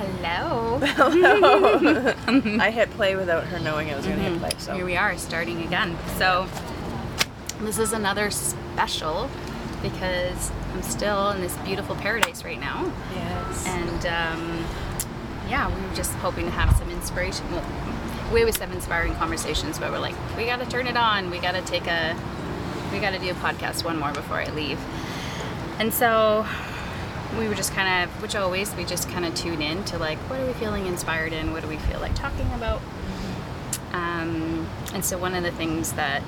Hello. Hello. I hit play without her knowing I was going to hit play. So Here we are starting again. So this is another special because I'm still in this beautiful paradise right now. yes. And um, yeah, we were just hoping to have some inspiration. Well, we always have inspiring conversations, but we're like, we got to turn it on. We got to take a, we got to do a podcast one more before I leave. And so we were just kind of, which always we just kind of tune in to like, what are we feeling inspired in? What do we feel like talking about? Um, and so one of the things that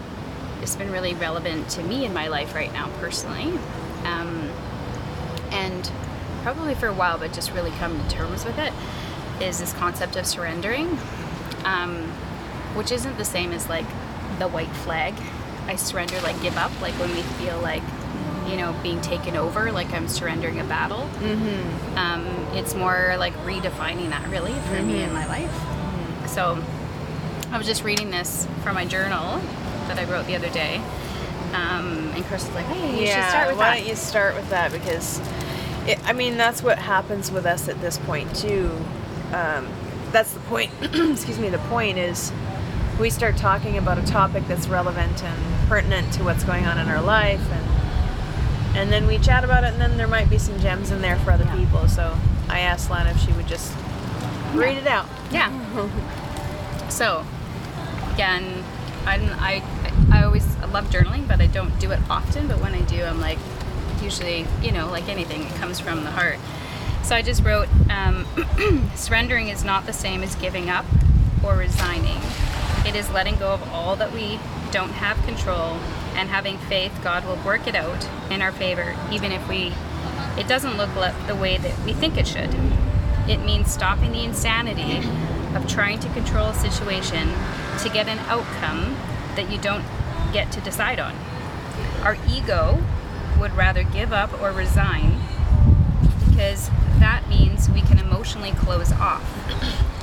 has been really relevant to me in my life right now personally, um, and probably for a while, but just really come to terms with it, is this concept of surrendering, um, which isn't the same as like the white flag. I surrender, like give up, like when we feel like, you know, being taken over, like I'm surrendering a battle. Mm-hmm. Um, it's more like redefining that really for me in my life. So I was just reading this from my journal that I wrote the other day. Um, and Chris was like, hey, you yeah. should start with why that. don't you start with that because, it, I mean, that's what happens with us at this point too. Um, that's the point. excuse me. The point is, we start talking about a topic that's relevant and pertinent to what's going on in our life, and and then we chat about it, and then there might be some gems in there for other Yeah. people. So I asked Lana if she would just read it out. Yeah. so, again, I, I, I always love journaling, but I don't do it often. But when I do, I'm like, usually, you know, like anything, it comes from the heart. So I just wrote, um, surrendering is not the same as giving up or resigning. It is letting go of all that we don't have control and having faith God will work it out in our favor, even if we it doesn't look the way that we think it should. It means stopping the insanity of trying to control a situation to get an outcome that you don't get to decide on. Our ego would rather give up or resign because that means we can emotionally close off.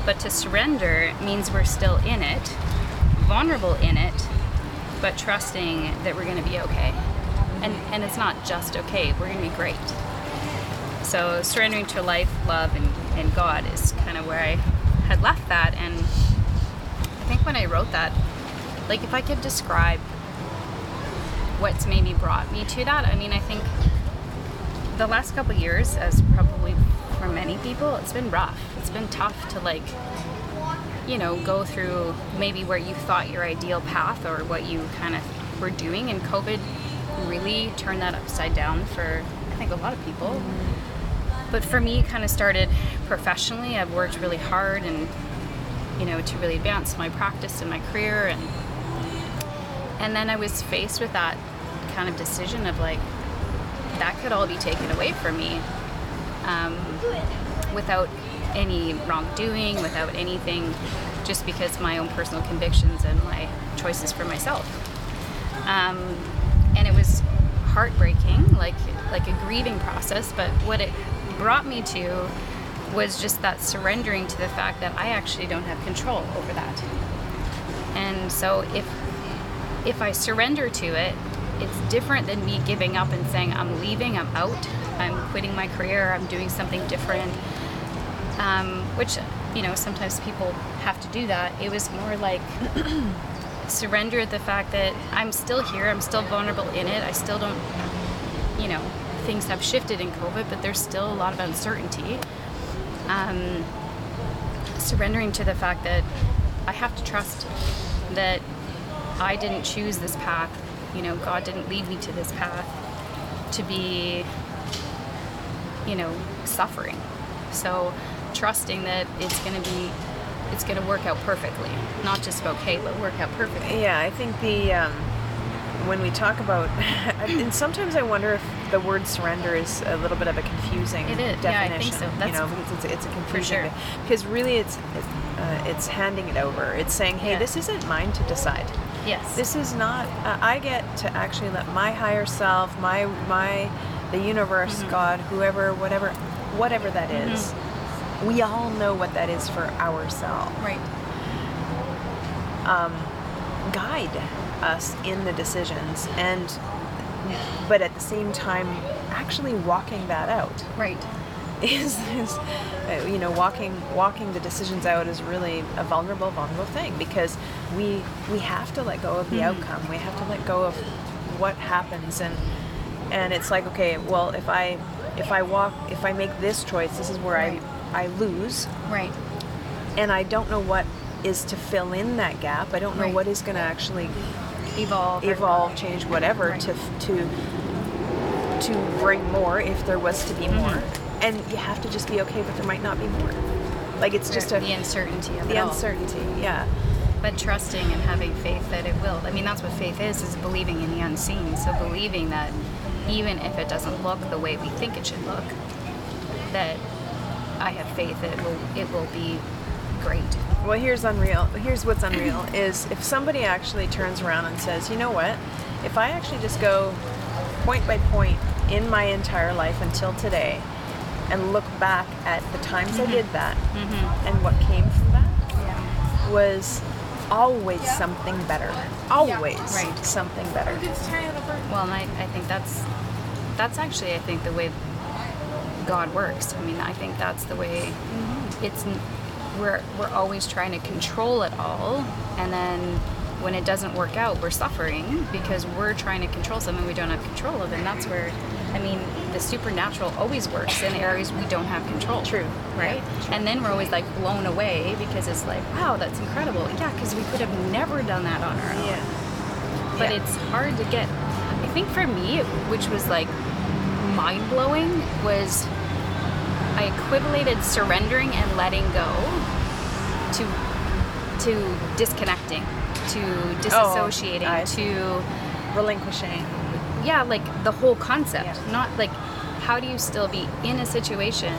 But to surrender means we're still in it, vulnerable in it, but trusting that we're going to be okay. And, and it's not just okay, we're going to be great. So surrendering to life, love, and, and God is kind of where I had left that. And I think when I wrote that, like if I could describe what's maybe brought me to that, I mean, I think the last couple years, as probably for many people, it's been rough. It's been tough to like, you know, go through maybe where you thought your ideal path or what you kind of were doing. And COVID really turned that upside down for, I think, a lot of people. But for me, it kind of started professionally. I've worked really hard and, you know, to really advance my practice and my career. And, and then I was faced with that kind of decision of like, that could all be taken away from me um, without any wrongdoing, without anything, just because my own personal convictions and my choices for myself. Um, and it was heartbreaking, like like a grieving process. But what it brought me to was just that surrendering to the fact that I actually don't have control over that. And so if if I surrender to it, it's different than me giving up and saying I'm leaving, I'm out, I'm quitting my career, I'm doing something different. Um, which you know sometimes people have to do that. It was more like surrender the fact that I'm still here, I'm still vulnerable in it, I still don't, you know, things have shifted in COVID, but there's still a lot of uncertainty. Um, surrendering to the fact that I have to trust that I didn't choose this path, you know, God didn't lead me to this path to be, you know, suffering. So trusting that it's going to be it's going to work out perfectly not just okay but work out perfectly Yeah, I think the um, when we talk about, and sometimes I wonder if the word surrender is a little bit of a confusing It is. definition. Yeah, I think so. you That's- know, it's, it's, it's a confusing sure. because really it's it's, uh, it's handing it over. It's saying, hey, Yeah. this isn't mine to decide. yes This is not. Uh, I get to actually let my higher self, my my, the universe, Mm-hmm. God, whoever, whatever, whatever that is. We all know what that is for ourselves right um, guide us in the decisions and but at the same time actually walking that out right is, is uh, you know walking walking the decisions out is really a vulnerable vulnerable thing because we we have to let go of the Mhm. outcome we have to let go of what happens and and it's like okay well if i if i walk if i make this choice this is where Right. i i lose Right. and i don't know what is to fill in that gap i don't know Right. what is going to actually Evolve. evolve change whatever Right. to to to bring more if there was to be Mm-hmm. more and you have to just be okay but there might not be more like it's just a the uncertainty of the all. uncertainty yeah but trusting and having faith that it will. I mean, that's what faith is: is believing in the unseen. So believing that even if it doesn't look the way we think it should look, that I have faith that it will it will be great. well here's unreal here's what's unreal is if somebody actually turns around and says you know what if i actually just go point by point in my entire life until today and look back at the times i did that Mm-hmm. and what came from that Yeah. was always something better always Right. something better Well, and I, I think that's that's actually I think the way God works. I mean, I think that's the way it's. We're we're always trying to control it all, and then when it doesn't work out, we're suffering because we're trying to control something we don't have control of, and that's where. I mean, the supernatural always works in areas we don't have control. True. right? And then we're always like blown away because it's like, wow, that's incredible. Yeah, because we could have never done that on our own yeah but Yeah. it's hard to get. I think for me, which was like mind blowing, was I equivalated surrendering and letting go to to disconnecting, to disassociating, I- to relinquishing yeah, like the whole concept. Yeah. Not like how do you still be in a situation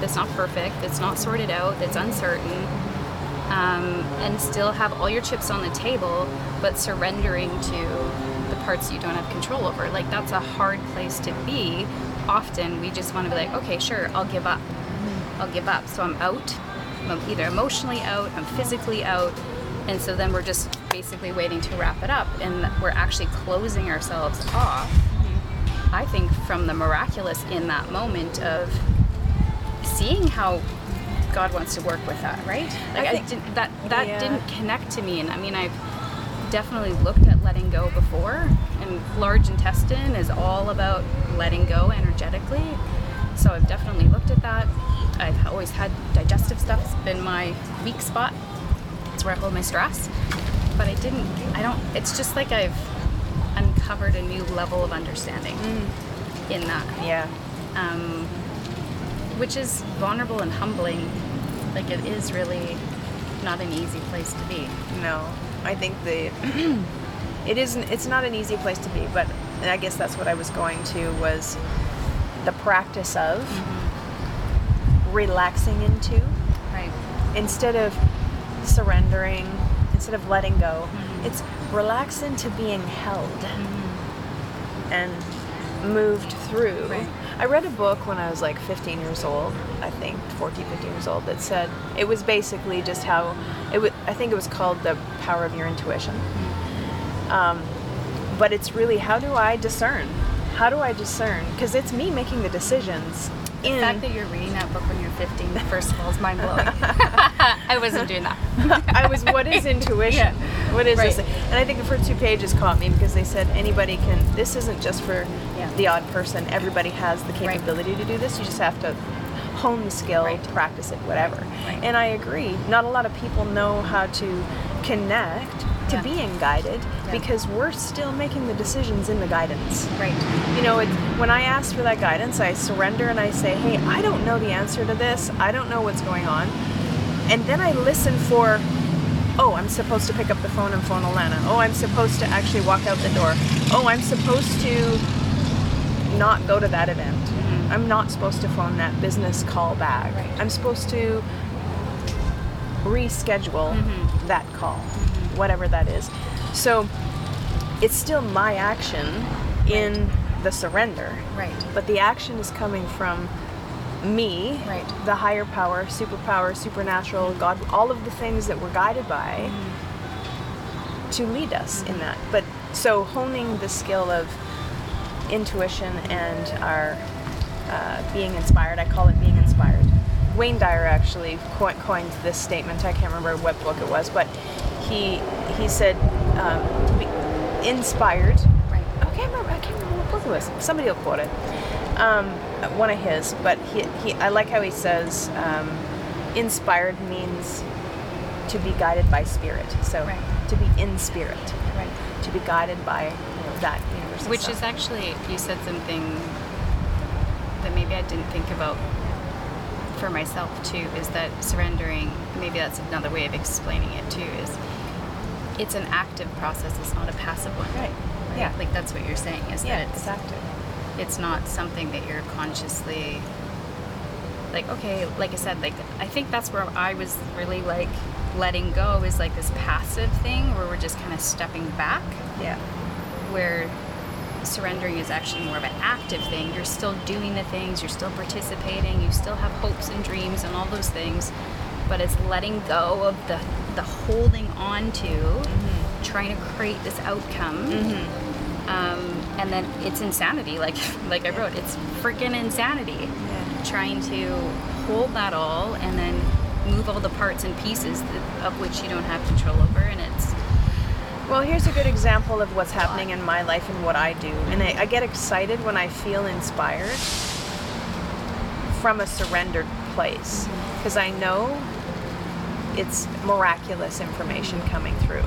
that's not perfect, that's not sorted out, that's uncertain, um, and still have all your chips on the table, but surrendering to the parts you don't have control over. Like that's a hard place to be. Often we just want to be like, okay, sure, I'll give up. I'll give up. So I'm out. I'm either emotionally out, I'm physically out, and so then we're just basically waiting to wrap it up, and we're actually closing ourselves off. I think from the miraculous in that moment of seeing how God wants to work with that, right? Like I I, didn't that that Yeah. didn't connect to me, and I mean I've definitely looked at letting go before, and large intestine is all about letting go energetically. So I've definitely looked at that. I've always had digestive stuff's been my weak spot. It's where I hold my stress. But I didn't. I don't. It's just like I've uncovered a new level of understanding in that yeah um, which is vulnerable and humbling. Like it is really not an easy place to be. no i think the it isn't it's not an easy place to be but i guess that's what i was going to was the practice of mm-hmm. relaxing into Right. instead of surrendering instead of letting go. Mm-hmm. It's relax into being held mm-hmm. and moved through. Right. i read a book when i was like 15 years old i think 14 15 years old that said it was basically just how it was i think it was called the power of your intuition um, but it's really how do i discern how do i discern because it's me making the decisions The in fact that you're reading that book when you're 15, first of all, is mind blowing. I wasn't doing that. I was, what is intuition? Yeah. What is this? And I think the first two pages caught me because they said anybody can, this isn't just for Yeah. the odd person. Everybody has the Right. capability to do this. You just have to hone the skill, Right. practice it, whatever. Right. And I agree. Not a lot of people know how to connect to Yeah. being guided Yeah. because we're still making the decisions in the guidance. Right. You know, it's, when I ask for that guidance, I surrender and I say, hey, I don't know the answer to this. I don't know what's going on. And then I listen for, oh, I'm supposed to pick up the phone and phone Alana. Oh, I'm supposed to actually walk out the door. Oh, I'm supposed to not go to that event. Mm-hmm. I'm not supposed to phone that business call back. Right. I'm supposed to reschedule mm-hmm. that call, whatever that is. So it's still my action in the surrender. Right. But the action is coming from me, Right. the higher power, superpower, supernatural, God, all of the things that we're guided by to lead us in that. But so honing the skill of intuition and our uh, being inspired. I call it being inspired. Wayne Dyer actually coined this statement. I can't remember what book it was, but he he said um, to be inspired. Right. I can't remember. I can't remember what book it was. Somebody will quote it. Um, one of his, but he, he I like how he says um, inspired means to be guided by spirit. So Right. to be in spirit, Right. to be guided by you know, that universal. Which stuff. is actually, you said something that maybe I didn't think about for myself too, is that surrendering, maybe that's another way of explaining it too, is it's an active process, it's not a passive one. Right. Yeah. Like that's what you're saying, is yeah, that it's, it's active. it's not something that you're consciously like okay like i said like i think that's where i was really like letting go is like this passive thing where we're just kind of stepping back Yeah. where surrendering is actually more of an active thing. You're still doing the things, you're still participating, you still have hopes and dreams and all those things, but it's letting go of the the holding on to, trying to create this outcome. Um, and then it's insanity, like like I wrote, it's freaking insanity. Yeah. Trying to hold that all and then move all the parts and pieces that, of which you don't have control over, and it's Well, here's a good example of what's happening in my life and what I do. And I, I get excited when I feel inspired from a surrendered place mm-hmm. because I know it's miraculous information coming through.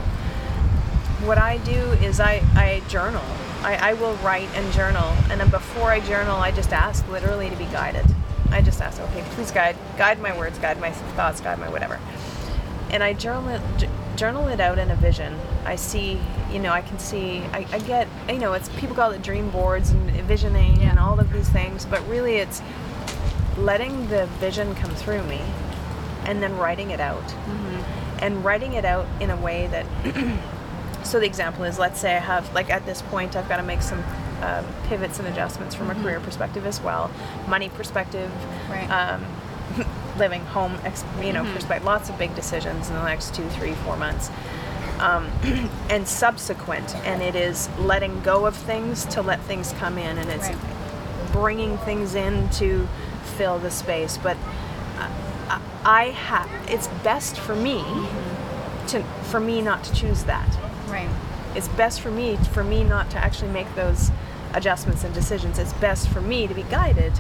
What I do is I, I journal. I, I will write and journal. And then before I journal, I just ask literally to be guided. I just ask, okay, please guide, guide my words, guide my thoughts, guide my whatever and I journal journal it out in a vision. I see, you know, I can see, I, I get, you know, it's people call it dream boards and visioning and all of these things, but really it's letting the vision come through me and then writing it out. And writing it out in a way that, so the example is, let's say I have, like at this point, I've got to make some um, pivots and adjustments from a career perspective as well, money perspective, Right. um, living home, ex- you know, perspective, lots of big decisions in the next two, three, four months. Um, and subsequent, and it is letting go of things to let things come in, and it's Right. bringing things in to fill the space. But uh, I, I have, it's best for me to, for me not to choose that right. it's best for me for me not to actually make those adjustments and decisions it's best for me to be guided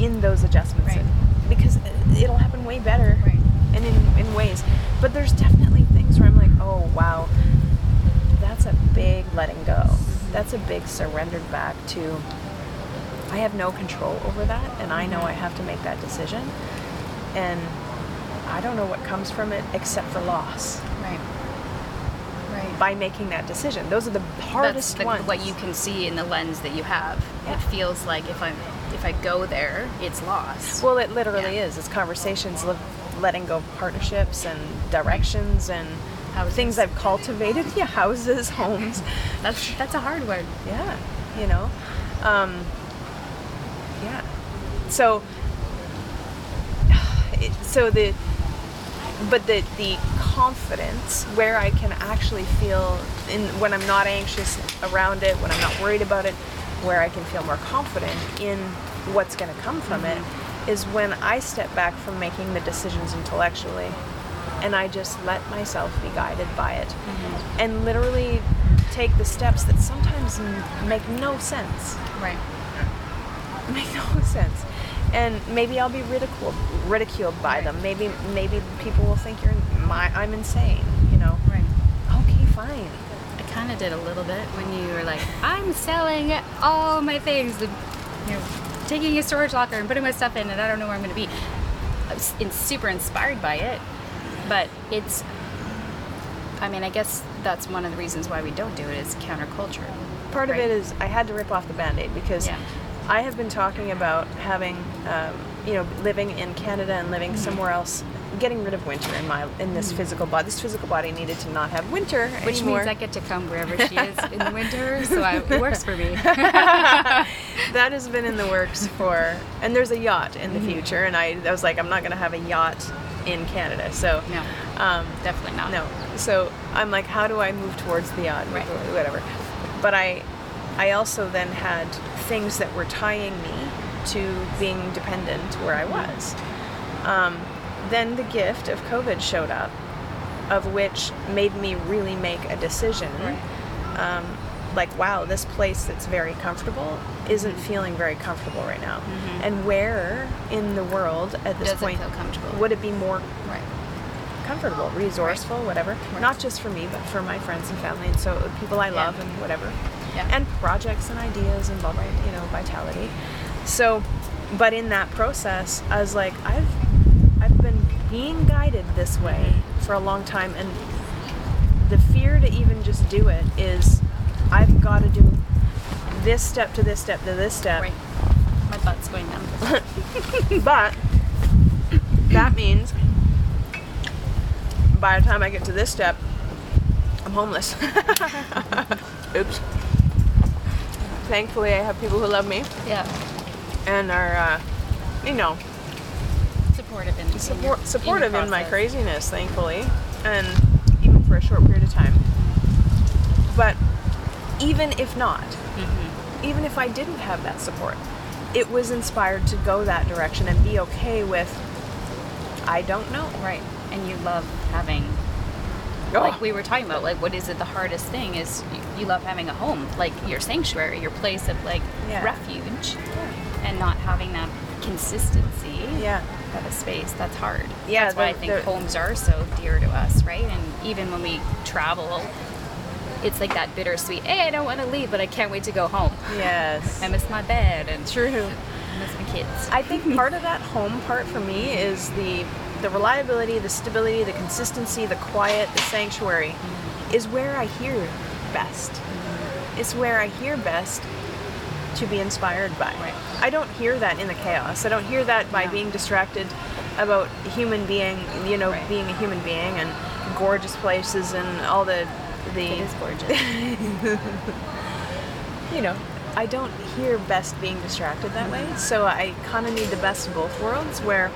in those adjustments Right. and- because it'll happen way better Right. and in, in ways but there's definitely things where i'm like oh wow that's a big letting go mm-hmm. that's a big surrendered back to i have no control over that and i know mm-hmm. i have to make that decision and i don't know what comes from it except for loss Right. Right. by making that decision. Those are the hardest That's the, ones. what you can see in the lens that you have. Yeah. It feels like if I if I go there, it's lost. Well, it literally Yeah. is. It's conversations, letting go of partnerships and directions and Houses. things I've cultivated. Yeah, houses, homes. that's that's a hard word. Yeah, you know. Um, yeah. So, it, so the, but the the confidence where I can actually feel in when I'm not anxious around it, when I'm not worried about it, where I can feel more confident in what's going to come from it, mm-hmm. is when I step back from making the decisions intellectually, and I just let myself be guided by it, mm-hmm. and literally take the steps that sometimes m- make no sense. Right. make no sense. And maybe i'll be ridiculed ridiculed by them. Maybe maybe people will think you're my i'm insane you know? Right. okay fine. I kind of did a little bit when you were like, I'm selling all my things, you know, taking a storage locker and putting my stuff in, and I don't know where I'm going to be. I was in, super inspired by it, but it's. I mean, I guess that's one of the reasons why we don't do it is counterculture. part Right. of it is i had to rip off the band-aid because Yeah. i have been talking about having um, you know living in canada and living Mm-hmm. somewhere else getting rid of winter in my in this physical body this physical body needed to not have winter Which anymore. means I get to come wherever she is in the winter, so I, it works for me. that has been in the works for and there's a yacht in the future and I, I was like i'm not going to have a yacht in canada so No, um, definitely not. no so i'm like how do i move towards the yacht Right. whatever but i i also then had things that were tying me to being dependent where I was. Um, then the gift of COVID showed up, of which made me really make a decision. Um, like, wow, this place that's very comfortable isn't feeling very comfortable right now. And where in the world at this Doesn't point would it be more Right. comfortable, resourceful, whatever. Not just for me, but for my friends and family, and so people I Yeah. love and whatever, Yeah. and projects and ideas and blah blah, you know, vitality. So, but in that process, I was like, I've being guided this way for a long time, and the fear to even just do it is, I've got to do this step to this step to this step. Right. My butt's going numb. But that means by the time I get to this step, I'm homeless. Oops. Thankfully, I have people who love me yeah. and are, uh, you know, Supportive in support, in, supportive your in my craziness, thankfully, and even for a short period of time. But even if not, Mm-hmm. even if I didn't have that support, it was inspired to go that direction and be okay with, I don't know. Right. And you love having Oh. like we were talking about like what is it the hardest thing is you, you love having a home like your sanctuary your place of like Yeah. refuge and not having that consistency Yeah. of a space that's hard Yeah, that's why i think homes are so dear to us right and even when we travel it's like that bittersweet hey i don't want to leave but i can't wait to go home Yes. i miss my bed and True. I miss my kids I think part of that home part for me is the the reliability, the stability, the consistency, the quiet, the sanctuary mm-hmm. is where I hear best. Mm-hmm. It's where I hear best to be inspired by. Right. I don't hear that in the chaos. I don't hear that by No. being distracted about human being, you know, Right. being a human being and gorgeous places and all the the it is gorgeous you know, I don't hear best being distracted that way. Mm-hmm. So I kind of need the best of both worlds, where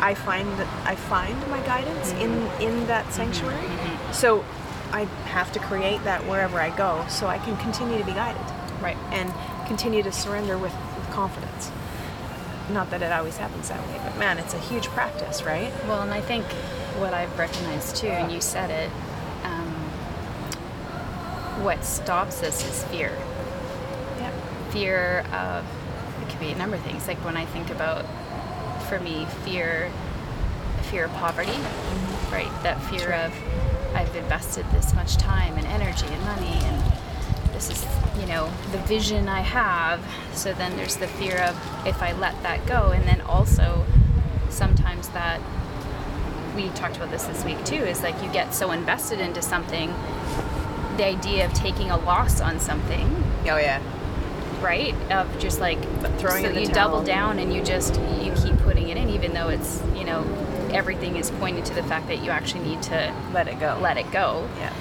I find I find my guidance mm-hmm. in in that mm-hmm. sanctuary. So I have to create that wherever I go, so I can continue to be guided right and continue to surrender with, with confidence. Not that it always happens that way, but man, it's a huge practice, right? Well, and I think what I've recognized too, and you said it, um, what stops us is fear. Yeah. Fear of, it could be a number of things. Like when I think about, for me, fear, fear of poverty, right? That fear right. of, I've invested this much time and energy and money and this is you know the vision i have so then there's the fear of if i let that go and then also sometimes that we talked about this this week too is like you get so invested into something the idea of taking a loss on something Oh yeah. right of just like throwing so in the you towel. double down and you just you keep putting it in even though it's you know everything is pointed to the fact that you actually need to Let it go. let it go Yeah.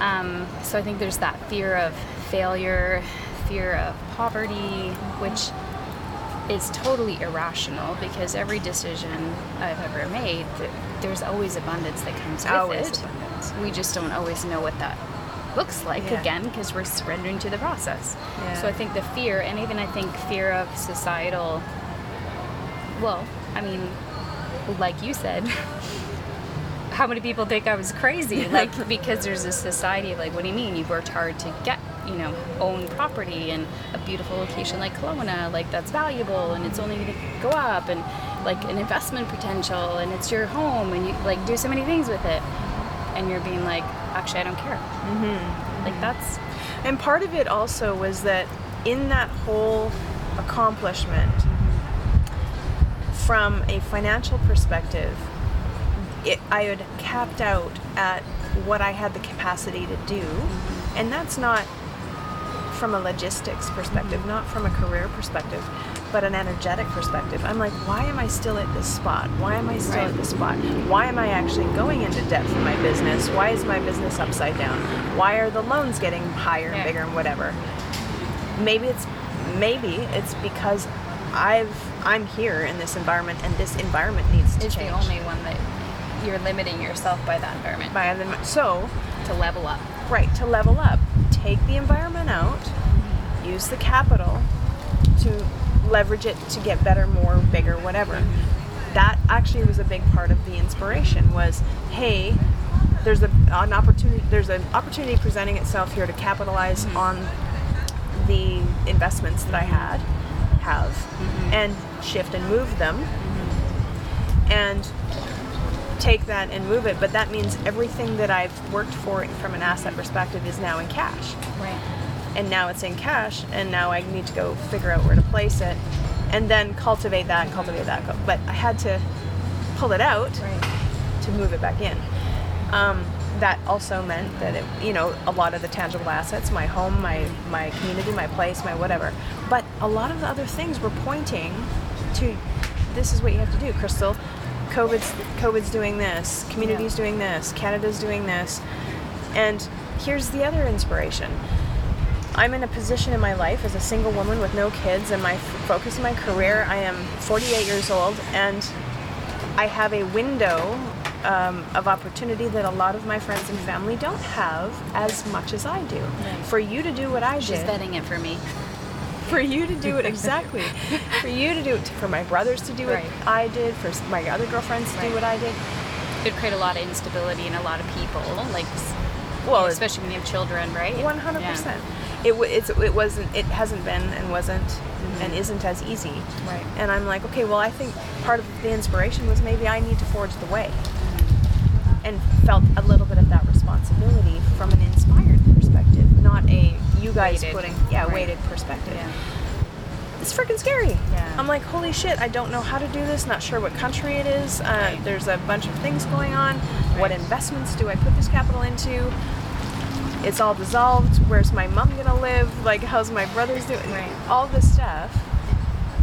Um, so I think there's that fear of failure, fear of poverty, which is totally irrational because every decision I've ever made, there's always abundance that comes with Always it. abundance. We just don't always know what that looks like Yeah. again because we're surrendering to the process. Yeah. So I think the fear, and even I think fear of societal, well, I mean, like you said, how many people think I was crazy? Like, because there's a society of like, what do you mean? You've worked hard to get, you know, own property and a beautiful location like Kelowna, like that's valuable and it's only going to go up and like an investment potential and it's your home and you like do so many things with it. And you're being like, actually, I don't care. Mm-hmm. Like, that's, And part of it also was that in that whole accomplishment, from a financial perspective, it, I had capped out at what I had the capacity to do. And that's not from a logistics perspective, not from a career perspective, but an energetic perspective. I'm like, why am I still at this spot? Why am I still Right. at this spot? Why am I actually going into debt for my business? Why is my business upside down? Why are the loans getting higher and Yeah. bigger and whatever? Maybe it's maybe it's because I've I'm here in this environment and this environment needs to is change. the only one that you're limiting yourself by that environment By the- so to level up. Right, to level up. Take the environment out, mm-hmm. use the capital to leverage it to get better, more, bigger, whatever. Mm-hmm. That actually was a big part of the inspiration. Was hey, there's a, an opportunity. There's an opportunity presenting itself here to capitalize mm-hmm. on the investments that I had, have, and shift and move them, and take that and move it. But that means everything that I've worked for from an asset perspective is now in cash Right. and now it's in cash and now i need to go figure out where to place it and then cultivate that and cultivate that but i had to pull it out Right. to move it back in um, that also meant that it you know a lot of the tangible assets my home my my community my place my whatever but a lot of the other things were pointing to this is what you have to do Krisstael covid's covid's doing this community's Yeah. doing this canada's doing this and here's the other inspiration I'm in a position in my life as a single woman with no kids and my f- focus in my career. I am 48 years old and I have a window um, of opportunity that a lot of my friends and family don't have as much as I do. Right. For you to do what I She's did, vetting it for me. For you to do it exactly, for you to do it, for my brothers to do what Right. I did, for my other girlfriends to Right. do what I did. It would create a lot of instability in a lot of people, like Well, especially when you have children, right? One hundred percent. It w- it's, it wasn't it hasn't been and wasn't and isn't as easy. Mm-hmm. Right. And I'm like, okay, well, I think part of the inspiration was maybe I need to forge the way, and felt a little bit of that responsibility from an inspired perspective, not a you guys Weighted. putting yeah Right. weighted perspective. Yeah. It's freaking scary. Yeah. I'm like, holy shit, I don't know how to do this. Not sure what country it is. Uh, Right. There's a bunch of things going on. What investments do I put this capital into? It's all dissolved. Where's my mom gonna live? Like, how's my brothers doing? Right. All this stuff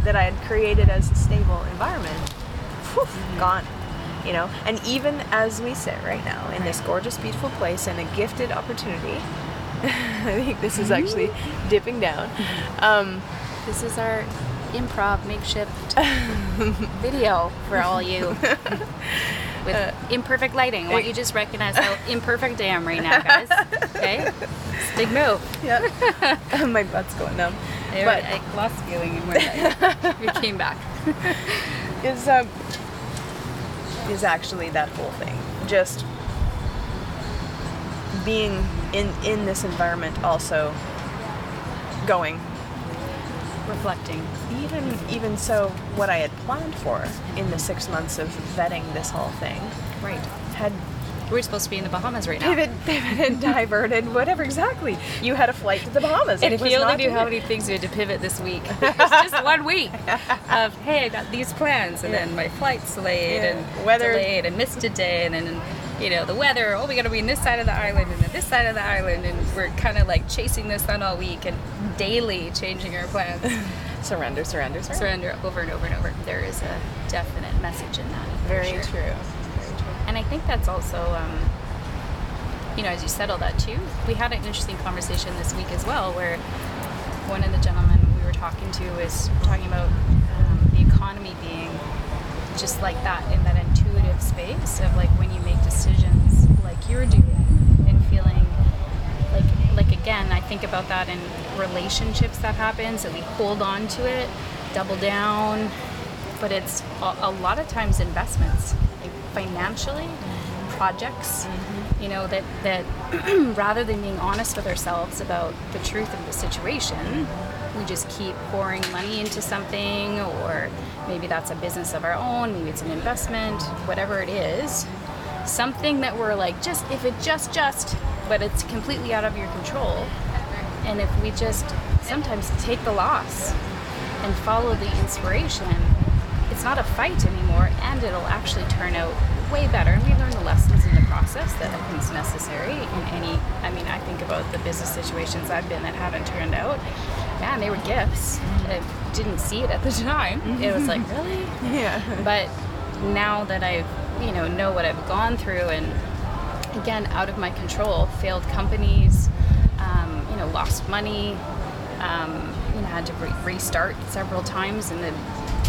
that I had created as a stable environment, whew, Mm-hmm. gone. You know, and even as we sit right now in this gorgeous, beautiful place and a gifted opportunity, I think this is actually dipping down. Um, This is our improv makeshift video for all you with Uh, imperfect lighting. I want you just recognize how imperfect I am right now, guys. Okay? It's big move. Yeah. My butt's going numb. I, But I lost feeling in when I we came back. is um is actually that whole thing. Just being in in this environment also going Reflecting. even even so what I had planned for in the 6 months of vetting this whole thing Right. had We're supposed to be in the Bahamas right now. pivot, pivoted, diverted, whatever exactly. You had a flight to the Bahamas. And it if you only knew how many things we had to pivot this week, it's just one week of hey, I got these plans, and Yeah. then my flight's delayed Yeah. and Weather. delayed and missed a day, and then you know the weather. Oh, we got to be in this side of the island and then this side of the island, and we're kind of like chasing the sun all week and daily changing our plans. surrender, surrender, surrender. Surrender over and over and over. There is a definite message in that. Very sure. true. Very true. And I think that's also, um, you know, as you settle that too, we had an interesting conversation this week as well, where one of the gentlemen we were talking to was talking about um, the economy being just like that in that space of like when you make decisions like you're doing and feeling like like again i think about that in relationships that happens and we hold on to it double down but it's a, a lot of times investments like financially projects mm-hmm. you know that that rather than being honest with ourselves about the truth of the situation we just keep pouring money into something or maybe that's a business of our own maybe it's an investment whatever it is. Something that we're like just if it just just but it's completely out of your control. And if we just sometimes take the loss and follow the inspiration it's not a fight anymore and it'll actually turn out way better. And we learn the lessons in the process that I think is necessary in any I mean I think about the business situations I've been that haven't turned out man they were gifts. I didn't see it at the time. It was like really? Yeah. but now that I, you know, know what I've gone through, and again, out of my control, failed companies, um, you know, lost money, um, you know, had to re- restart several times in the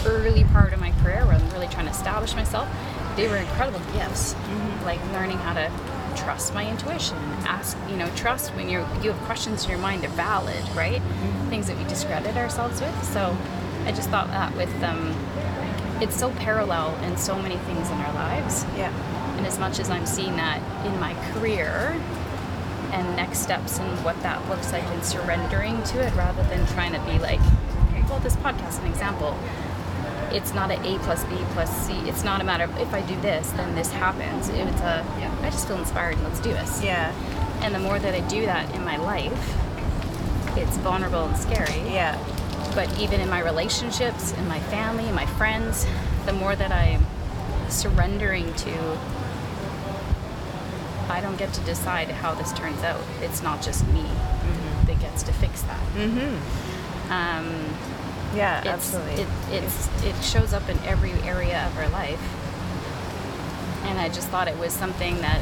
early part of my career where I'm really trying to establish myself. They were incredible gifts, like learning how to trust my intuition, ask, you know, trust when you're you have questions in your mind, they're valid, right? Things that we discredit ourselves with. So I just thought that with um, it's so parallel in so many things in our lives. Yeah. And as much as I'm seeing that in my career and next steps and what that looks like and surrendering to it rather than trying to be like, okay, well, this podcast, is an example, it's not a A plus B plus C. It's not a matter of if I do this, then this happens. It's a, I just feel inspired and let's do this. Yeah. And the more that I do that in my life, it's vulnerable and scary. Yeah. But even in my relationships, in my family, in my friends, the more that I'm surrendering to, I don't get to decide how this turns out. It's not just me that gets to fix that. Mm-hmm. Um, Yeah, it's, absolutely. It, it's, it shows up in every area of our life. And I just thought it was something that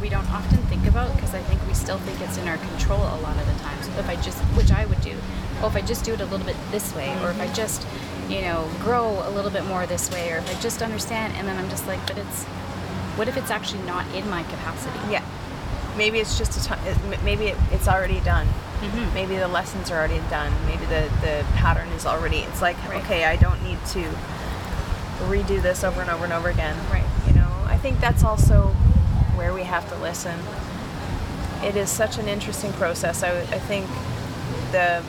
we don't often think about because I think we still think it's in our control a lot of the times. If I just, which I would do, oh, if I just do it a little bit this way, or if I just, you know, grow a little bit more this way, or if I just understand, and then I'm just like, but it's, what if it's actually not in my capacity? yeah. Maybe it's just a time. Maybe it, it's already done. Mhm. Maybe the lessons are already done. Maybe the the pattern is already. It's like Right. okay, I don't need to redo this over and over and over again. Right. You know, I think that's also where we have to listen. It is such an interesting process. I, I think the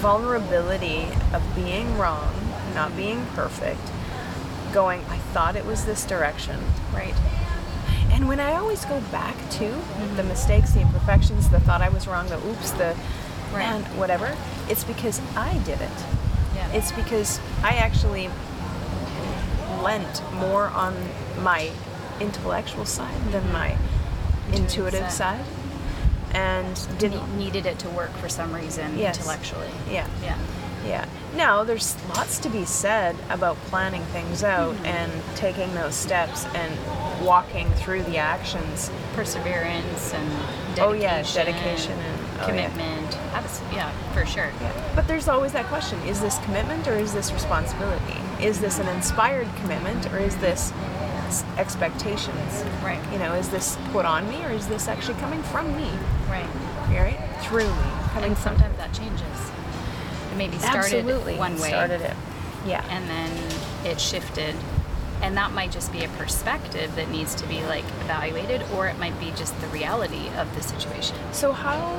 vulnerability of being wrong, not being perfect, going, I thought it was this direction. Right. And when I always go back to the mistakes, the imperfections, the thought I was wrong, the oops, the Right. whatever, it's because I did it. Yeah. It's because I actually lent more on my intellectual side than my intuitive side. side. And didn't Ne- needed it to work for some reason Yes. intellectually. yeah. Yeah. Yeah. Now, there's lots to be said about planning things out Mm-hmm. and taking those steps and walking through the actions. perseverance and dedication, Oh, yeah, dedication and- oh, yeah. commitment. Yeah. for sure. Yeah. But there's always that question is this commitment or is this responsibility? Is this an inspired commitment or is this expectations? Right. You know, is this put on me or is this actually coming from me? Right. Right? Through me. Coming And sometimes that changes. Maybe started Absolutely. one way, Started it. Yeah. and then it shifted, and that might just be a perspective that needs to be like evaluated, or it might be just the reality of the situation. So how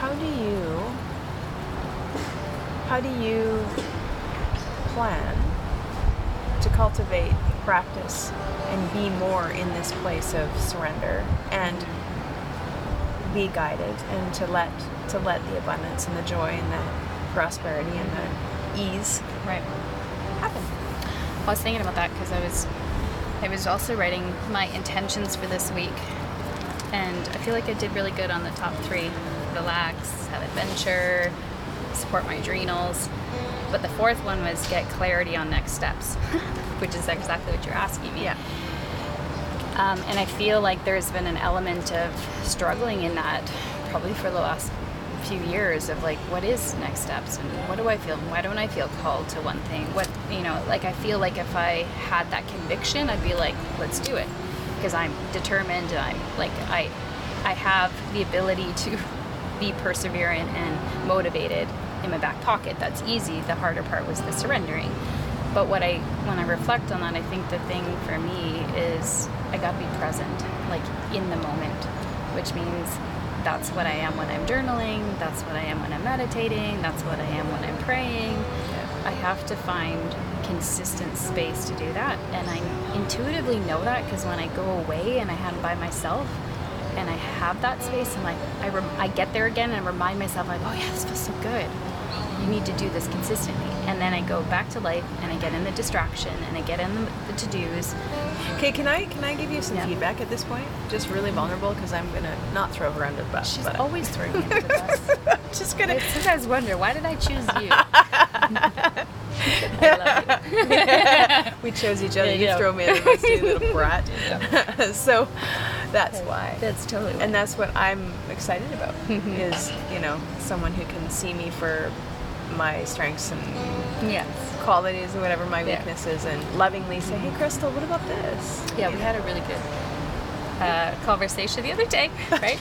how do you how do you plan to cultivate practice and be more in this place of surrender and be guided and to let to let the abundance and the joy and the prosperity and the ease Right. Happen. I was thinking about that because I was, I was also writing my intentions for this week, and I feel like I did really good on the top three: relax, have adventure, support my adrenals. But the fourth one was get clarity on next steps, which is exactly what you're asking me. Um, and I feel like there's been an element of struggling in that probably for the last few years of like what is next steps and what do I feel why don't I feel called to one thing? What you know like I feel like if I had that conviction I'd be like let's do it. Because I'm determined and I'm like I I have the ability to be perseverant and motivated in my back pocket. That's easy. The harder part was the surrendering. But what I when I reflect on that, I think the thing for me is I got to be present, like in the moment, which means that's what I am when I'm journaling, that's what I am when I'm meditating, that's what I am when I'm praying. I have to find consistent space to do that, and I intuitively know that because when I go away and I am by myself and I have that space, and like I rem- I get there again and remind myself like, oh yeah, this feels so good you need to do this consistently. And then I go back to life and I get in the distraction and I get in the, the to dos. Okay, can I can I give you some Yeah. feedback at this point? Just really vulnerable because I'm gonna not throw her under the bus. She's but always throwing me under the bus. just gonna. I sometimes wonder, why did I choose you? I love you. we chose each other. Yeah, you yeah. throw me under the bus, you little brat. so that's why. That's totally and that's what I'm excited about. Mm-hmm. is you know someone who can see me for my strengths and yes. qualities and whatever my Yeah. weaknesses, and lovingly say, "Hey, Krisstael, what about this?" Yeah, we had a really good uh, conversation the other day, right?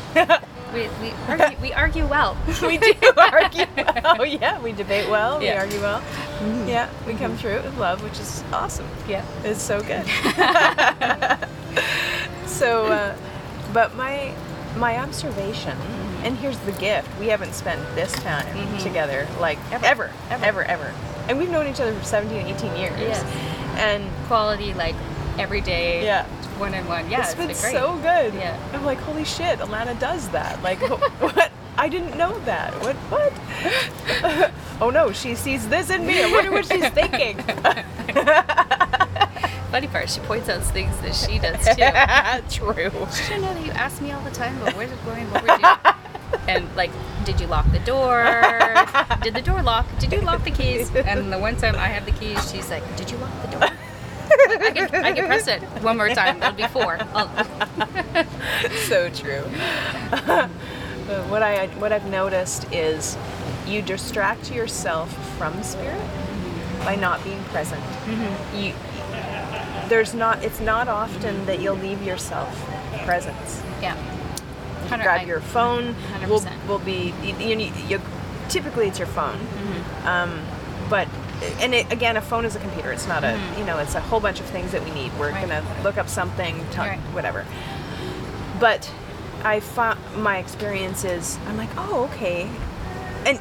We, we, argue, we argue well. we do argue well. Yeah, we debate well. We argue well. Yeah, we come through it with love, which is awesome. Yeah. It's so good. so, uh, but my my observation, and here's the gift: we haven't spent this time Mhm. together like Ever. ever, ever, Ever. ever. And we've known each other for 17, 18 years. Yes. And Quality, like every day. Yeah. One on one. Yeah, it's it's been, been so good. Yeah. I'm like, holy shit, Alana does that. Like, what? I didn't know that. What? What? oh no, she sees this in me. I wonder what she's thinking. Funny part, she points out things that she does too. True. Did you know that you ask me all the time but where's it going, what we're doing? And like, did you lock the door? Did the door lock? Did you lock the keys? And the one time I have the keys, she's like, Did you lock the door? Like, I can I can press it one more time. That'll be four. So true. But what I what I've noticed is you distract yourself from spirit by not being present. Mm-hmm. You there's not it's not often that you'll leave yourself presence. yeah. Grab your phone. Will 100%. will be you, you, you typically it's your phone. Mm-hmm. Um, but and it, again, a phone is a computer. It's not a Mhm. you know it's a whole bunch of things that we need. We're Right. gonna look up something, talk, Right. whatever. But I found my experience is I'm like, oh okay, and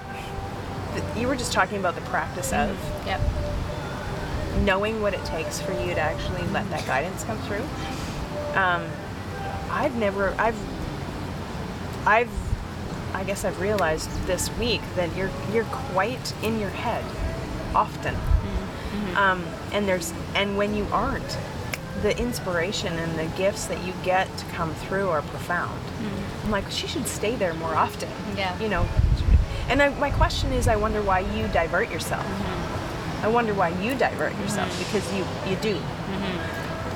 th- you were just talking about the practice of Yep. knowing what it takes for you to actually let that guidance come through. Um, I've never, I've, I've, I guess I've realized this week that you're you're quite in your head often, mm-hmm. um, and there's and when you aren't, the inspiration and the gifts that you get to come through are profound. Mm-hmm. I'm like, she should stay there more often. Yeah. You know, and I, my question is, I wonder why you divert yourself. Mm-hmm. I wonder why you divert yourself because you you do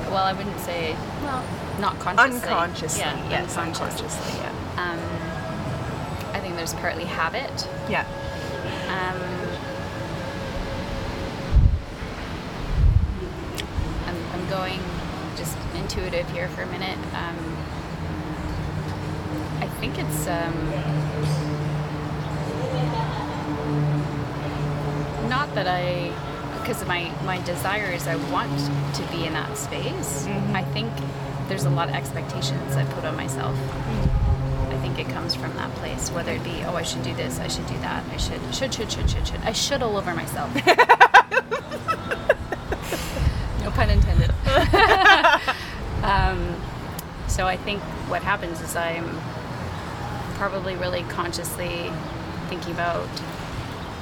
Well, I wouldn't say well, not consciously. unconsciously. Yeah. yes, unconsciously. unconsciously. Yeah. Um, I think there's partly habit. Yeah. Um, I'm, I'm going just intuitive here for a minute. Um, I think it's um, not that I, because of my my desires, I want to be in that space. Mhm. I think there's a lot of expectations I put on myself. I think it comes from that place, whether it be, oh, I should do this, I should do that, I should, should, should, should, should, should. I should all over myself. no pun intended. um, so I think what happens is I'm probably really consciously thinking about,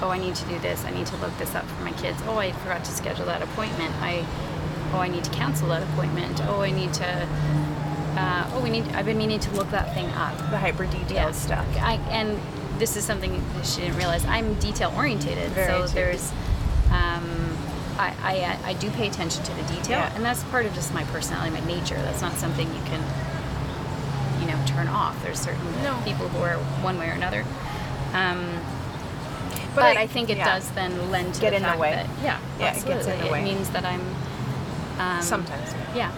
oh, I need to do this, I need to look this up for my kids. Oh, I forgot to schedule that appointment. I, oh, I need to cancel that appointment. Oh, I need to. Uh, oh, we need. I've been meaning to look that thing up. The hyper detailed stuff. I, and this is something that she didn't realize. I'm detail orientated, so too. there's. Um, I, I, I do pay attention to the detail, Yeah. and that's part of just my personality, my nature. That's not something you can, you know, turn off. There's certain No. people who are one way or another. Um, But but, I- I, think it yeah. does then lend to Get the in the way. that yeah, Yeah, it gets in absolutely. the way. It means that I'm um, Sometimes. yeah, Yeah.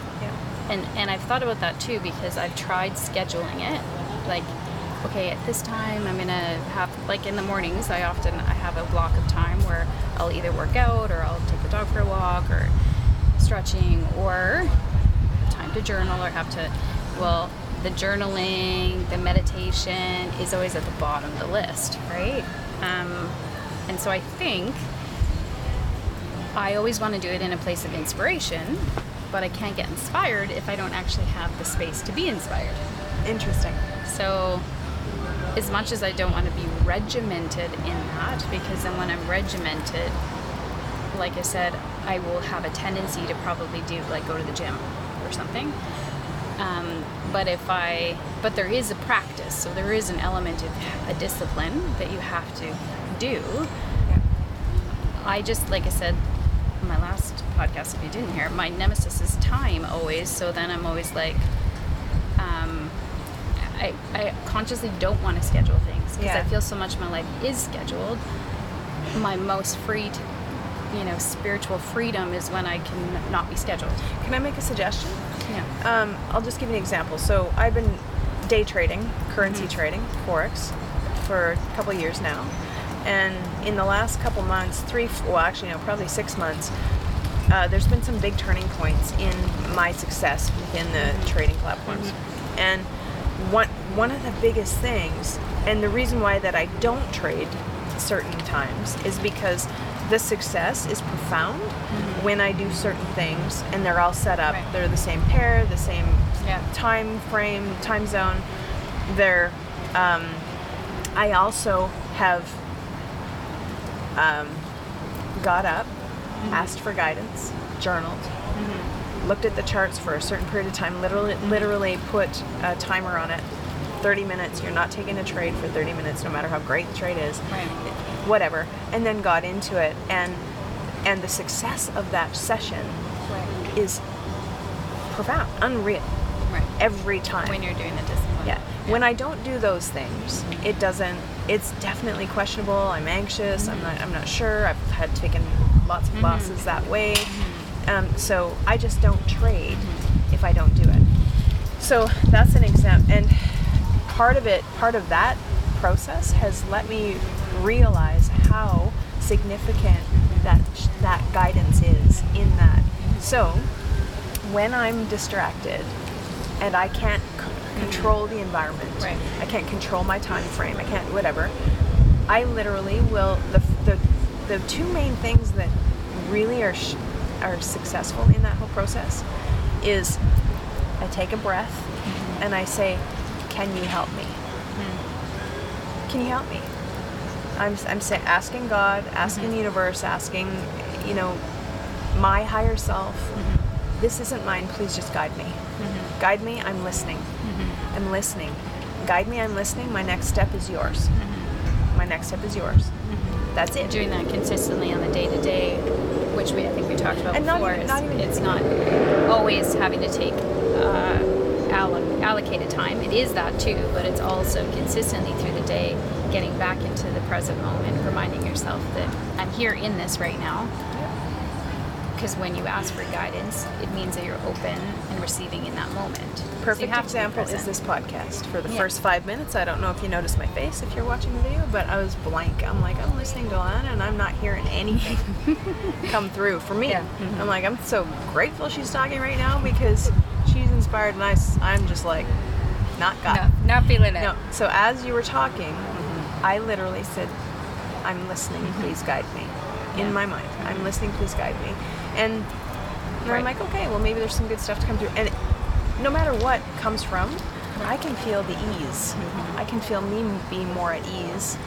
And and I've thought about that too because I've tried scheduling it. Like, okay, at this time I'm gonna have like in the mornings I often I have a block of time where I'll either work out or I'll take the dog for a walk or stretching or time to journal or have to well the journaling the meditation is always at the bottom of the list right um, and so i think i always want to do it in a place of inspiration but i can't get inspired if i don't actually have the space to be inspired Interesting. so, as much as I don't want to be regimented in that, because then when I'm regimented, like I said, I will have a tendency to probably do like go to the gym or something. Um, but if I, but there is a practice, so there is an element of a discipline that you have to do. Yeah. I just, like I said my last podcast, if you didn't hear, my nemesis is time always. So then I'm always like, um, I, I consciously don't want to schedule things because Yeah. I feel so much my life is scheduled. My most free, you know, spiritual freedom is when I can not be scheduled. Can I make a suggestion? Yeah. Um, I'll just give you an example. So I've been day trading, currency trading, forex, for a couple years now, and in the last couple months, three, well, actually, no, probably six months, uh, there's been some big turning points in my success within the trading platforms, and one one of the biggest things, and the reason why that I don't trade certain times is because the success is profound when I do certain things and they're all set up. Right. They're the same pair, the same Yeah. time frame, time zone. They're. Um, I also have um, got up, Mm-hmm. asked for guidance, journaled, mm-hmm. looked at the charts for a certain period of time. Literally, literally put a timer on it. 30 minutes. You're not taking a trade for 30 minutes, no matter how great the trade is Right. whatever and then got into it and and the success of that session Right. is profound unreal Right. every time When you're doing the discipline. yeah when i don't do those things it doesn't it's definitely questionable i'm anxious i'm mm-hmm. not i'm not sure i've had taken lots of mm-hmm. losses that way. Um, so i just don't trade mm-hmm. if i don't do it. So that's an example and part of it part of that process has let me realize how significant mm-hmm. that that guidance is in that. So when i'm distracted and i can't c- control the environment Right. i can't control my time frame i can't whatever i literally will the the, the two main things that really are sh- are successful in that whole process is i take a breath mm-hmm. and i say can you help me? Hmm. Can you help me? I'm, I'm say, asking god asking mm-hmm. the universe asking you know my higher self mm-hmm. this isn't mine please just guide me. Guide me i'm listening. I'm listening. Guide me i'm listening my next step is yours. My next step is yours that's it Doing that consistently on the day to day, which we I think we talked about And not before. even- is not even- it's not always having to take uh, allo- allocated time. It is that too, but it's also consistently through the day getting back into the present moment, reminding yourself that I'm here in this right now. Because when you ask for guidance, it means that you're open and receiving in that moment. Perfect be example is this podcast. For the Yeah. first five minutes, I don't know if you noticed my face if you're watching the video, but I was blank. I'm like, I'm listening to Lana and I'm not hearing anything come through for me. Yeah. Mhm. I'm like, I'm so grateful she's talking right now because she's inspired and I'm just like, not got No, not feeling it. No. So as you were talking, I literally said, "I'm listening. Please guide me." Yeah. In my mind, I'm listening. Please guide me. And, and Right. I'm like, okay, well maybe there's some good stuff to come through. And no matter what comes from, I can feel the ease. I can feel me being more at ease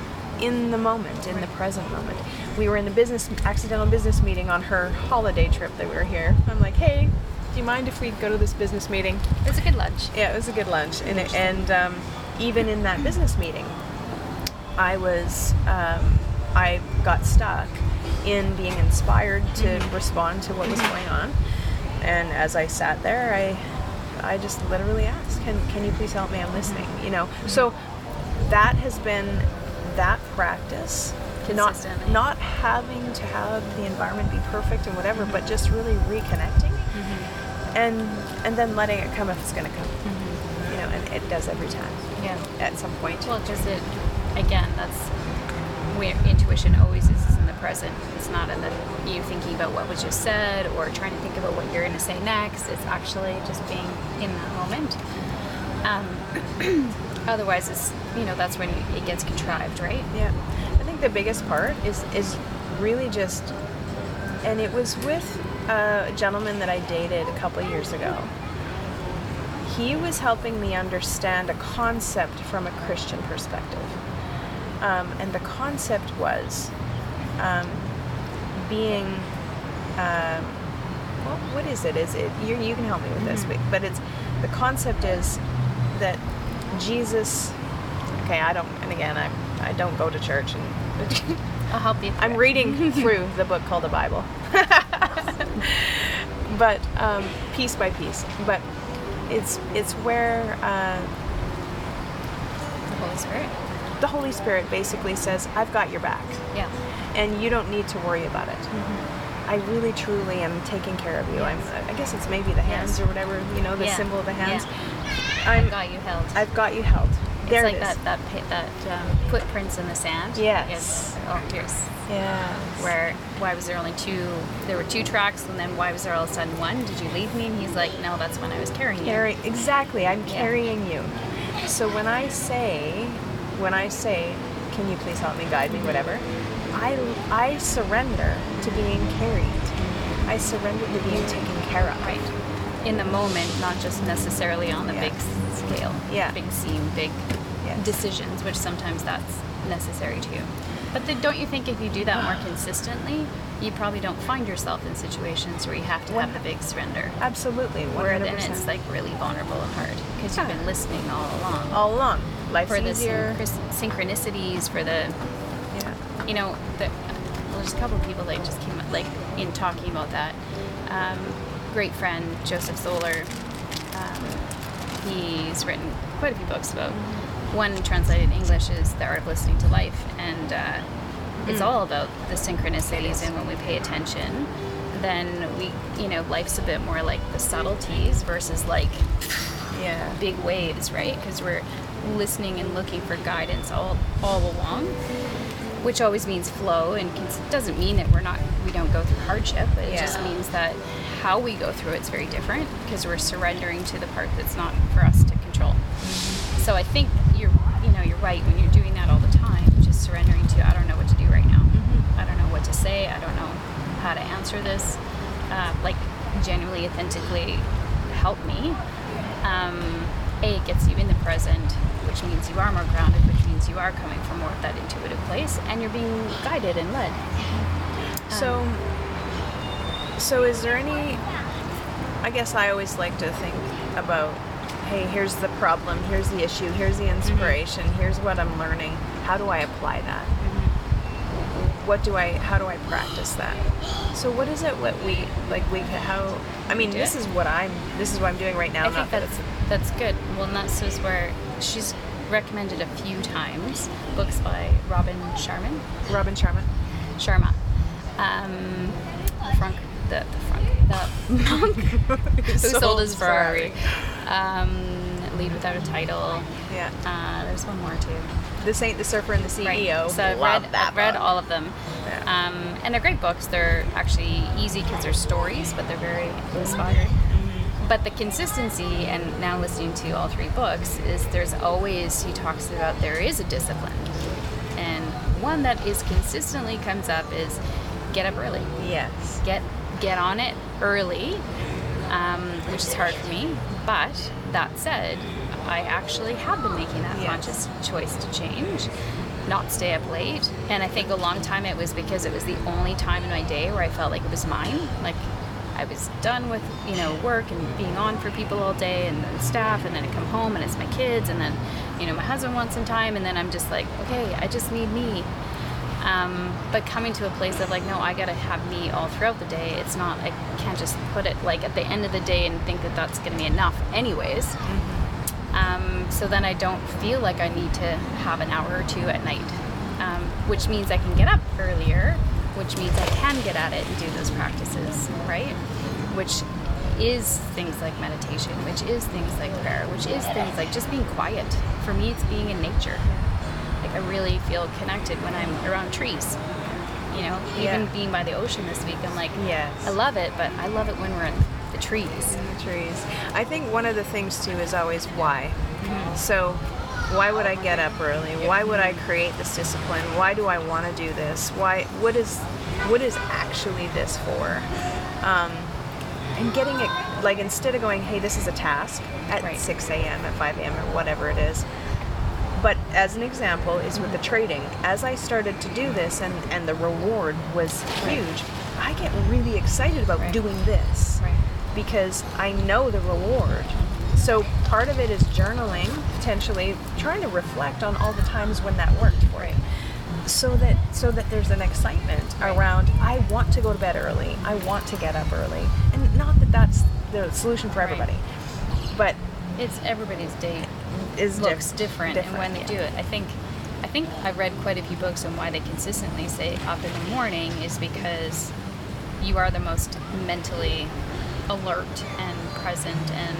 in the moment, in the present moment. We were in the business accidental business meeting on her holiday trip that we were here. I'm like, hey, do you mind if we go to this business meeting? It was a good lunch. Yeah, it was a good lunch, and it, and um, even in that business meeting, I was um, I got stuck in being inspired to Mm-hmm. respond to what was mm-hmm. going on, and as I sat there, I I just literally asked, "Can can you please help me? I'm mm-hmm. listening." You know, so that has been that practice. Not, not having to have the environment be perfect and whatever, but mm-hmm. just really reconnecting and and then letting it come if it's going to come. You know, and it does every time Yeah. at some point. Well, because it, again, that's where intuition always present. It's not in the you thinking about what was just said or trying to think about what you're going to say next. It's actually just being in that moment. Um, otherwise, it's you know that's when it gets contrived, right? yeah, I think the biggest part is is really just, and it was with a gentleman that I dated a couple years ago. He was helping me understand a concept from a Christian perspective, um, and the concept was um, being. Um, well, what is it? Is it you? You can help me with this, but, but it's the concept is that Jesus. Okay, I don't, and again, I I don't go to church, and I'll help you. I'm it. reading through the book called the Bible, but um, piece by piece. But it's it's where uh, the Holy Spirit. the Holy Spirit basically says, "I've got your back." Yeah. And you don't need to worry about it. I really truly am taking care of you. I'm, I guess it's maybe the hands Yes. or whatever, you know, the Yeah. symbol of the hands. Yeah. I'm, I've got you held. I've got you held. There it's it like is. that that that um, footprints in the sand. Yes. Oh, here's Yeah. where why was there only two? There were two tracks, and then why was there all of a sudden one? Did you leave me? And he's like, no, that's when I was carrying you. Carry exactly. I'm Yeah. carrying you. So when I say, when I say, can you please help me, guide me, whatever, I I surrender to being carried. I surrender to being taken care of. Right. In the moment, not just necessarily on the Yeah. big scale. Yeah. Big scene, big decisions, which sometimes that's necessary too. But then don't you think if you do that more consistently, you probably don't find yourself in situations where you have to have the big surrender. Absolutely. One Where then it's like really vulnerable and hard because you've been listening all along. all along. Life's for the easier. synchro- synchronicities, for the Yeah. You know, the, well, there's a couple of people that just came up, like in talking about that. Um, great friend Joseph Solar. Um, he's written quite a few books about. One translated in English is The Art of Listening to Life, and uh, it's Mm. all about the synchronicities and when we pay attention. Then we, you know, life's a bit more like the subtleties versus like Yeah. big waves, right? Because we're listening and looking for guidance all all along, which always means flow, and doesn't mean that we're not we don't go through hardship. But it just means that how we go through it's very different because we're surrendering to the part that's not for us to control. So I think you're you know you're right when you're doing that all the time, just surrendering to I don't know what to do right now. I don't know what to say. I don't know how to answer this. Uh, like genuinely, authentically help me. Um, a it gets you in the present, which means you are more grounded, which means you are coming from more of that intuitive place, and you're being guided and led. So, um, so is there any? I guess I always like to think about, hey, here's the problem, here's the issue, here's the mm-hmm. inspiration, here's what I'm learning. How do I apply that? Mm-hmm. What do I? How do I practice that? So, what is it? What we like? We how? I mean, this is what I'm. This is what I'm doing right now. I not think that that's it's that's good. Well, and that's is where she's recommended a few times books by Robin Sharman. Robin Sharma. Sharma. Um, Frank, the, the Frank, the monk who sold his Ferrari. Um, Lead Without a Title. Yeah. Uh, there's one more too. The Saint the surfer and the CEO. Right. So I've Love read, that. I've read all of them. Yeah. Um, and they're great books. They're actually easy because they're stories, but they're very inspiring. Mm-hmm. But the consistency, and now listening to all three books, is there's always, he talks about there is a discipline. And one that is consistently comes up is get up early. Yes. Get get on it early, um, which is hard for me. But that said, I actually have been making that Yes. conscious choice to change, not stay up late. And I think a long time it was because it was the only time in my day where I felt like it was mine. Like I was done with you know work and being on for people all day and, and staff, and then I come home and it's my kids, and then you know my husband wants some time, and then I'm just like, okay, I just need me. Um, but coming to a place of like, no, I gotta have me all throughout the day. It's not, I can't just put it like at the end of the day and think that that's gonna be enough, anyways. Um, so then I don't feel like I need to have an hour or two at night, um, which means I can get up earlier, which means I can get at it and do those practices, right? Which is things like meditation, which is things like prayer, which is things like just being quiet. For me, it's being in nature. Like I really feel connected when I'm around trees. You know, even Yeah. being by the ocean this week, I'm like, Yes. I love it, but I love it when we're in the trees. in the trees. I think one of the things too is always why. Mm-hmm. So, why would I get up early? Why would I create this discipline? Why do I want to do this? Why? What is? What is actually this for? Um, and getting it like instead of going, hey, this is a task at Right. 6 a.m. at 5 a.m. or whatever it is. But as an example is with the trading. As I started to do this and and the reward was Right. huge, I get really excited about Right. doing this Right. Because I know the reward. So part of it is journaling, potentially trying to reflect on all the times when that worked for you. So that so that there's an excitement Right. around I want to go to bed early. I want to get up early. And not that that's the solution for Right. everybody. But It's everybody's day is looks diff- different, and when they yeah. do it. I think I think I've read quite a few books on why they consistently say up in the morning is because you are the most mentally alert and present and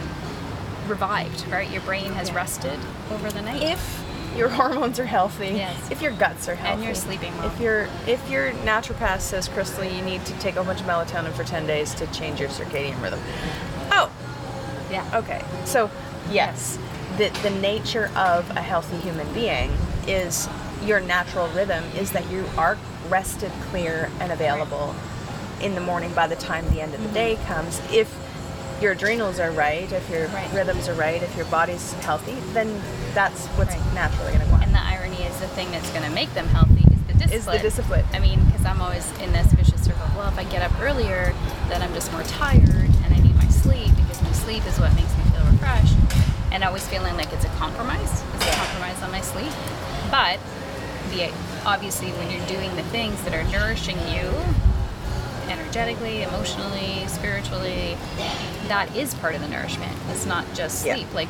revived, right? Your brain has Yeah. rested over the night. if your hormones are healthy, Yes. if your guts are healthy, And you're sleeping well. If your if your naturopath says, Krisstael, you need to take a bunch of melatonin for ten days to change your circadian rhythm. Oh, yeah. okay. So yes, the the nature of a healthy human being is your natural rhythm is that you are rested, clear, and available in the morning by the time the end of the day mm-hmm. comes. If your adrenals are right, if your Right. rhythms are right, if your body's healthy, then that's what's Right. naturally going to go on. And the irony is the thing that's going to make them healthy is the discipline. Is the discipline. I mean, because I'm always in this vicious circle. Well, if I get up earlier, then I'm just more tired and I need my sleep because my sleep is what makes me feel refreshed. And always feeling like it's a compromise. It's a compromise on my sleep. But the obviously when you're doing the things that are nourishing you energetically, emotionally, spiritually, that is part of the nourishment. It's not just Yeah. sleep. Like,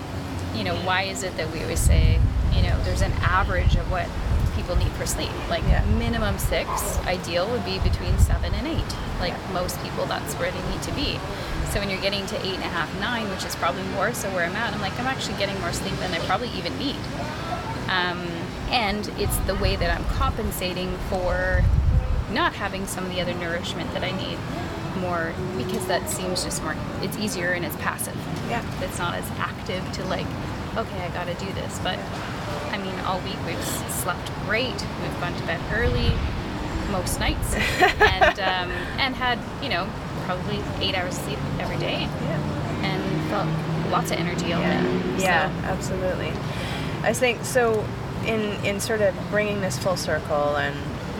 you know, why is it that we always say, you know, there's an average of what people need for sleep? Like, Yeah. minimum six, ideal would be between seven and eight. Like, most people, that's where they need to be. So when you're getting to eight and a half, nine, which is probably more so where I'm at, I'm like, I'm actually getting more sleep than I probably even need. Um, and it's the way that I'm compensating for not having some of the other nourishment that I need more because that seems just more, it's easier and it's passive. Yeah. It's not as active to like, okay, I gotta do this. But I mean, all week we've slept great. We've gone to bed early most nights and, um, and had, you know, probably eight hours of sleep every day Yeah. and felt lots of energy all Yeah, day. yeah, So, absolutely. I think so. In in sort of bringing this full circle and.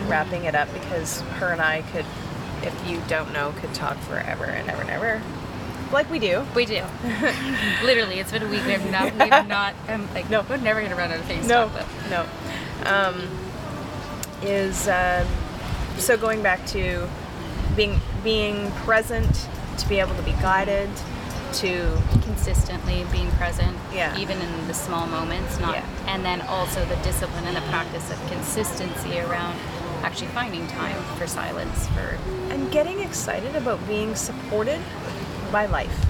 Wrapping it up, because her and I could, if you don't know, could talk forever and ever and ever, like we do. We do. Literally, it's been a week. We have not. We have not. I'm like, No. we're never gonna run out of things. No, To no. Um, is uh, so going back to being being present, to be able to be guided, to Consistently being present. Yeah. Even in the small moments, not. Yeah. And then also the discipline and the practice of consistency around actually finding time for silence. For and getting excited about being supported by life,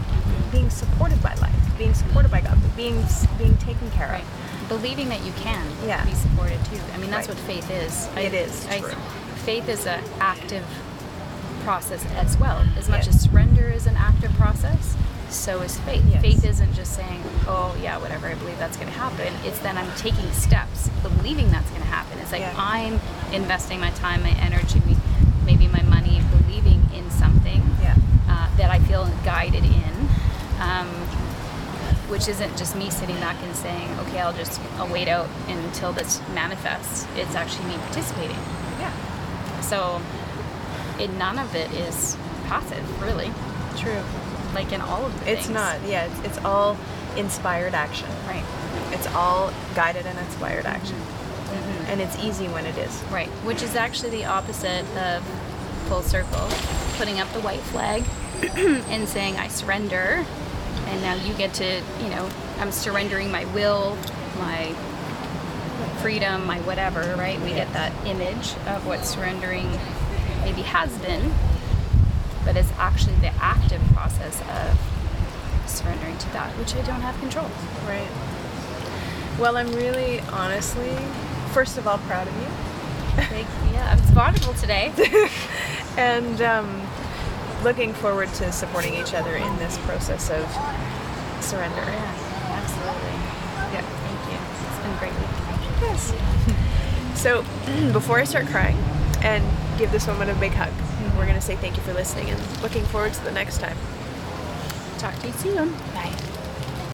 being supported by life, being supported by God, being being taken care right. of. Believing that you can Yeah. be supported too. I mean, that's Right. what faith is. It is I, true. faith is an active process as well. As much Yes. as surrender is an active process, so is faith. Yes. Faith isn't just saying, "Oh yeah, whatever, I believe that's going to happen." It's then I'm taking steps, believing that's going to happen. It's like Yeah. I'm investing my time, my energy, maybe my money, believing in something Yeah. uh, that I feel guided in, um, which isn't just me sitting back and saying, okay, I'll just I'll wait out until this manifests. It's actually me participating. Yeah. So, it, none of it is passive, really. True. Like in all of the It's things. not. Yeah. It's, it's all inspired action. right, It's all guided and inspired action, Mhm. and it's easy when it is. right. Which is actually the opposite of full circle, putting up the white flag and saying I surrender, and now you get to, you know, I'm surrendering my will, my freedom, my whatever, right? We get that image of what surrendering maybe has been, but it's actually the active process of surrendering to that, which I don't have control. Right. Well, I'm really, honestly, first of all, proud of you. Like, Yeah, I'm vulnerable today. and um, looking forward to supporting each other in this process of surrender. Yeah, absolutely. Yeah. Thank you. It's been a great week. Yes. So, before I start crying and give this woman a big hug, we're going to say thank you for listening and looking forward to the next time. Talk to you soon. Bye.